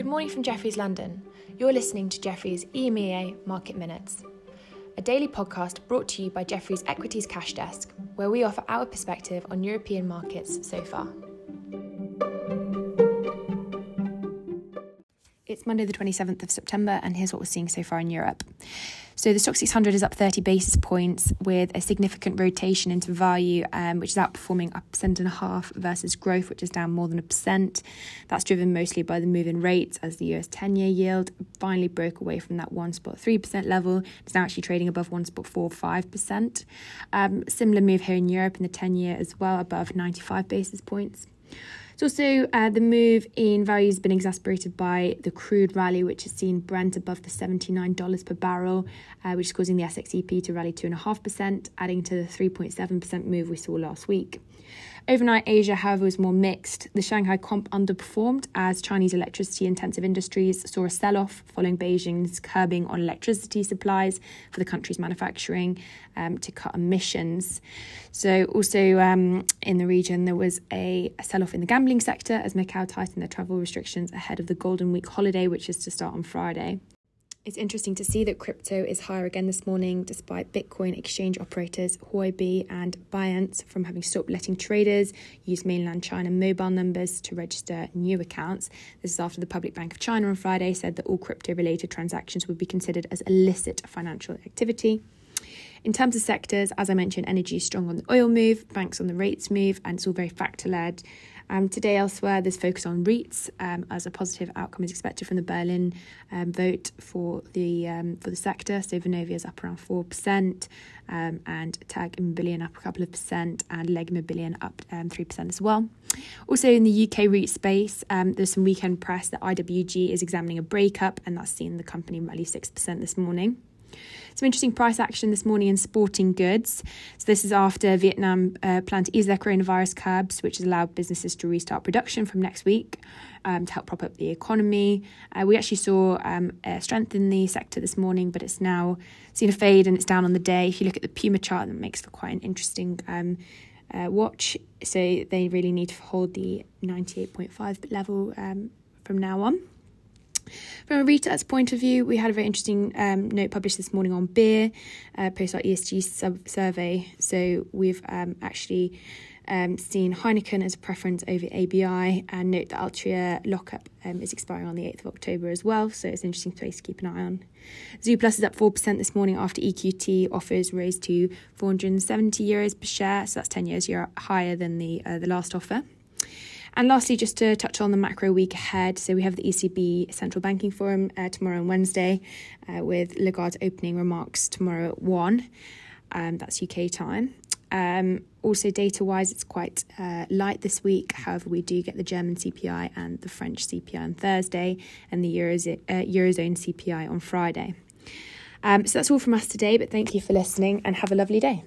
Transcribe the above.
Good morning from Jefferies London. You're listening to Jefferies EMEA Market Minutes, a daily podcast brought to you by Jefferies Equities Cash Desk, where we offer our perspective on European markets so far. It's Monday, the 27th of September, and here's what we're seeing so far in Europe. So the Stoxx 600 is up 30 basis points with a significant rotation into value, um, which is outperforming a percent and a half versus growth, which is down more than a percent. That's driven mostly by the move in rates as the US 10 year yield finally broke away from that 1.3% level. It's now actually trading above 1.45%. Um, similar move here in Europe in the 10 year as well, above 95 basis points. It's also uh, the move in value has been exacerbated by the crude rally, which has seen Brent above the $79 per barrel, uh, which is causing the SXEP to rally 2.5%, adding to the 3.7% move we saw last week. Overnight, Asia, however, was more mixed. The Shanghai comp underperformed as Chinese electricity intensive industries saw a sell off following Beijing's curbing on electricity supplies for the country's manufacturing um, to cut emissions. So, also um, in the region, there was a, a sell off in the gambling sector as Macau tightened their travel restrictions ahead of the Golden Week holiday, which is to start on Friday. It's interesting to see that crypto is higher again this morning, despite Bitcoin exchange operators Huobi and Binance from having stopped letting traders use mainland China mobile numbers to register new accounts. This is after the Public Bank of China on Friday said that all crypto related transactions would be considered as illicit financial activity. In terms of sectors, as I mentioned, energy is strong on the oil move, banks on the rates move, and it's all very factor led. Um, today, elsewhere, there's focus on REITs um, as a positive outcome is expected from the Berlin um, vote for the um, for the sector. So Vonovia is up around four percent, um, and Tag Immobilien up a couple of percent, and Leg Immobilien up um, three percent as well. Also in the UK REIT space, there's some weekend press that IWG is examining a breakup, and that's seen the company rally six percent this morning. Some interesting price action this morning in sporting goods. So, this is after Vietnam uh, plan to ease their coronavirus curbs, which has allowed businesses to restart production from next week um, to help prop up the economy. Uh, we actually saw um, strength in the sector this morning, but it's now seen a fade and it's down on the day. If you look at the Puma chart, that makes for quite an interesting. Um, uh, watch, so they really need to hold the 98.5 level um, from now on. From a retailer's point of view, we had a very interesting um, note published this morning on beer, uh, post our ESG sub- survey. So we've um, actually um, seen Heineken as a preference over ABI, and note that Altria lockup um, is expiring on the 8th of October as well. So it's an interesting place to keep an eye on. Zooplus is up 4% this morning after EQT offers raised to 470 euros per share. So that's 10 years higher than the uh, the last offer. And lastly, just to touch on the macro week ahead. So we have the ECB Central Banking Forum uh, tomorrow and Wednesday uh, with Lagarde's opening remarks tomorrow at 1. Um, that's UK time. Um, also, data wise, it's quite uh, light this week. However, we do get the German CPI and the French CPI on Thursday and the Eurozone, uh, Eurozone CPI on Friday. Um, so that's all from us today, but thank you for listening and have a lovely day.